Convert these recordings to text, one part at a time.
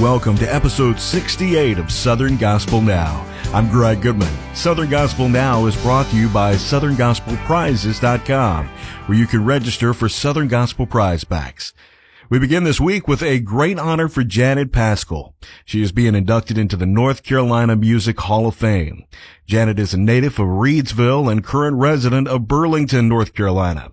welcome to episode 68 of Southern Gospel Now. I'm Greg Goodman. Southern Gospel Now is brought to you by SouthernGospelPrizes.com, where you can register for Southern Gospel Prize Packs. We begin this week with a great honor for Janet Paschal. She is being inducted into the North Carolina Music Hall of Fame. Janet is a native of Reidsville and current resident of Burlington, North Carolina.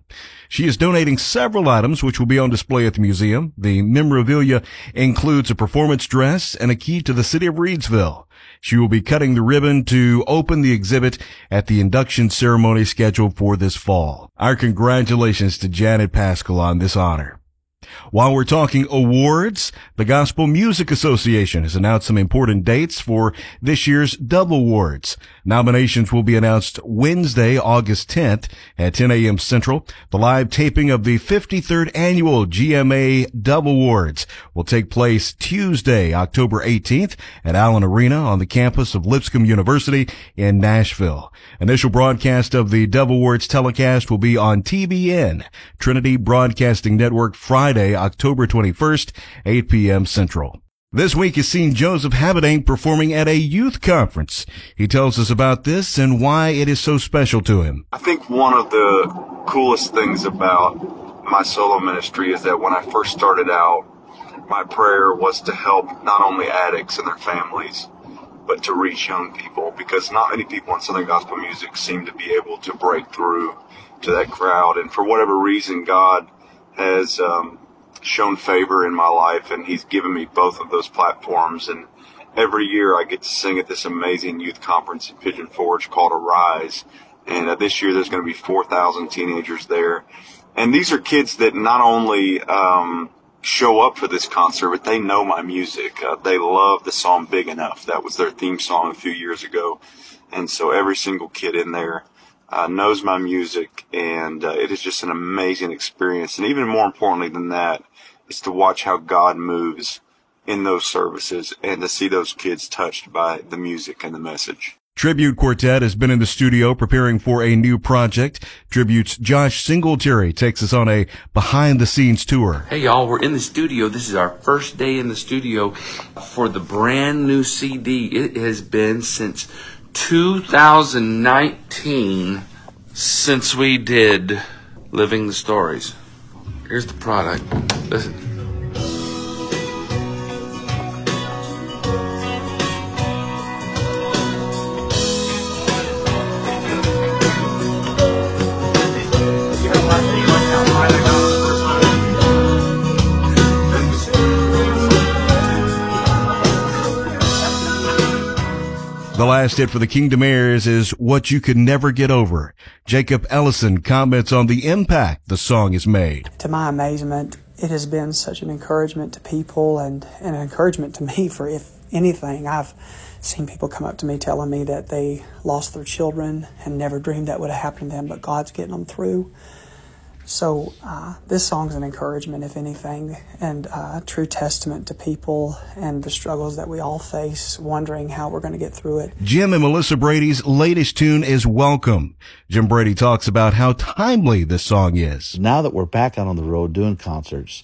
She is donating several items which will be on display at the museum. The memorabilia includes a performance dress and a key to the city of Reidsville. She will be cutting the ribbon to open the exhibit at the induction ceremony scheduled for this fall. Our congratulations to Janet Paschal on this honor. While we're talking awards, the Gospel Music Association has announced some important dates for this year's Dove Awards. Nominations will be announced Wednesday, August 10th at 10 a.m. Central. The live taping of the 53rd annual GMA Dove Awards will take place Tuesday, October 18th at Allen Arena on the campus of Lipscomb University in Nashville. Initial broadcast of the Dove Awards telecast will be on TBN, Trinity Broadcasting Network Friday, October 21st, 8 p.m. Central. This week has seen Joseph Habedank performing at a youth conference. He tells us about this and why it is so special to him. I think one of the coolest things about my solo ministry is that when I first started out, my prayer was to help not only addicts and their families, but to reach young people because not many people in Southern Gospel music seem to be able to break through to that crowd. And for whatever reason, God has um, shown favor in my life and He's given me both of those platforms. And every year I get to sing at this amazing youth conference in Pigeon Forge called Arise. And uh, this year there's going to be 4,000 teenagers there. And these are kids that not only um, show up for this concert, but they know my music. Uh, they love the song Big Enough. That was their theme song a few years ago. And so every single kid in there uh, knows my music, and uh, it is just an amazing experience. And even more importantly than that, is to watch how God moves in those services and to see those kids touched by the music and the message. Tribute Quartet has been in the studio preparing for a new project. Tribute's Josh Singletary takes us on a behind the scenes tour. Hey y'all, we're in the studio. This is our first day in the studio for the brand new CD. It has been since 2019 since we did Living the Stories. Here's the product. Listen. Last hit for the Kingdom Heirs is What You Could Never Get Over. Jacob Ellison comments on the impact the song has made. To my amazement, it has been such an encouragement to people and, and an encouragement to me for if anything. I've seen people come up to me telling me that they lost their children and never dreamed that would have happened to them, but God's getting them through. So uh, this song's an encouragement, if anything, and uh, a true testament to people and the struggles that we all face, wondering how we're going to get through it. Jim and Melissa Brady's latest tune is Welcome. Jim Brady talks about how timely this song is. Now that we're back out on the road doing concerts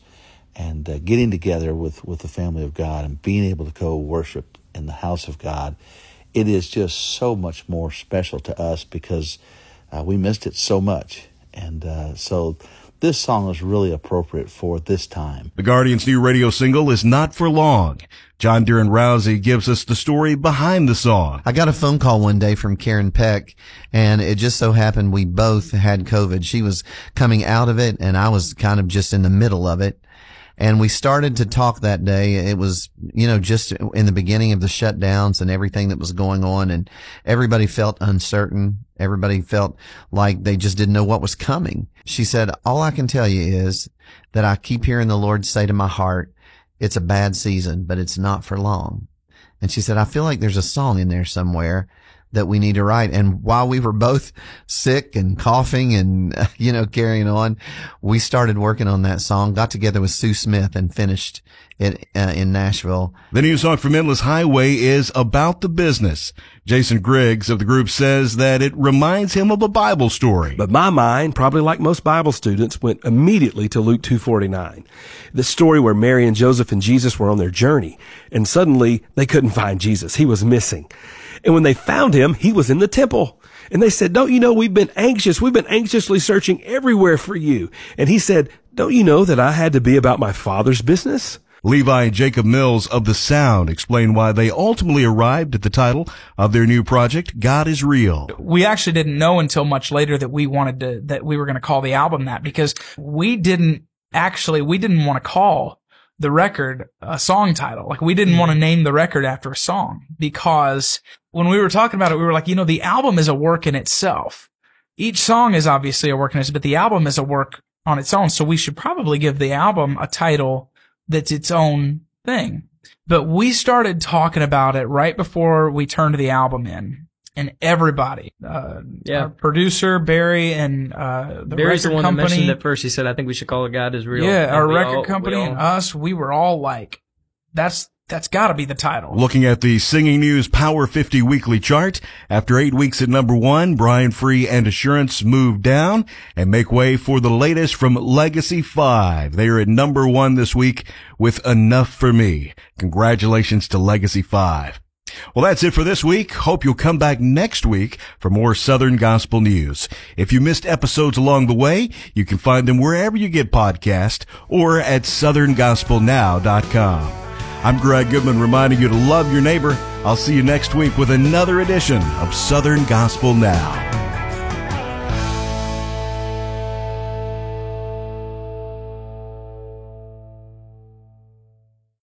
and uh, getting together with, with the family of God and being able to co worship in the house of God, it is just so much more special to us because uh, we missed it so much and uh, so this song is really appropriate for this time. The Guardian's new radio single is Not For Long. John Darren Rousey gives us the story behind the song. I got a phone call one day from Karen Peck, and it just so happened we both had COVID. She was coming out of it, and I was kind of just in the middle of it. And we started to talk that day. It was, you know, just in the beginning of the shutdowns and everything that was going on and everybody felt uncertain. Everybody felt like they just didn't know what was coming. She said, all I can tell you is that I keep hearing the Lord say to my heart, it's a bad season, but it's not for long. And she said, I feel like there's a song in there somewhere that we need to write. And while we were both sick and coughing and, you know, carrying on, we started working on that song, got together with Sue Smith and finished it uh, in Nashville. The new song from Endless Highway is about the business. Jason Griggs of the group says that it reminds him of a Bible story. But my mind, probably like most Bible students, went immediately to Luke 249. The story where Mary and Joseph and Jesus were on their journey and suddenly they couldn't find Jesus. He was missing. And when they found him, he was in the temple. And they said, don't you know we've been anxious? We've been anxiously searching everywhere for you. And he said, don't you know that I had to be about my father's business? Levi and Jacob Mills of The Sound explain why they ultimately arrived at the title of their new project, God is Real. We actually didn't know until much later that we wanted to, that we were going to call the album that because we didn't actually, we didn't want to call the record a song title. Like we didn't want to name the record after a song because when we were talking about it, we were like, you know, the album is a work in itself. Each song is obviously a work in itself, but the album is a work on its own. So we should probably give the album a title that's its own thing. But we started talking about it right before we turned the album in. And everybody, uh, Yeah. our producer Barry and uh, the Barry's the record one that mentioned it first. He said, "I think we should call it God is real." yeah, And our record all- company we and us, we were all like, "That's that's got to be the title." Looking at the Singing News Power 50 weekly chart, after eight weeks at number one, Brian Free and Assurance move down and make way for the latest from Legacy 5. They are at number one this week with Enough for Me. Congratulations to Legacy 5. Well, that's it for this week. Hope you'll come back next week for more Southern Gospel news. If you missed episodes along the way, you can find them wherever you get podcasts or at southerngospelnow.com. I'm Greg Goodman reminding you to love your neighbor. I'll see you next week with another edition of Southern Gospel Now.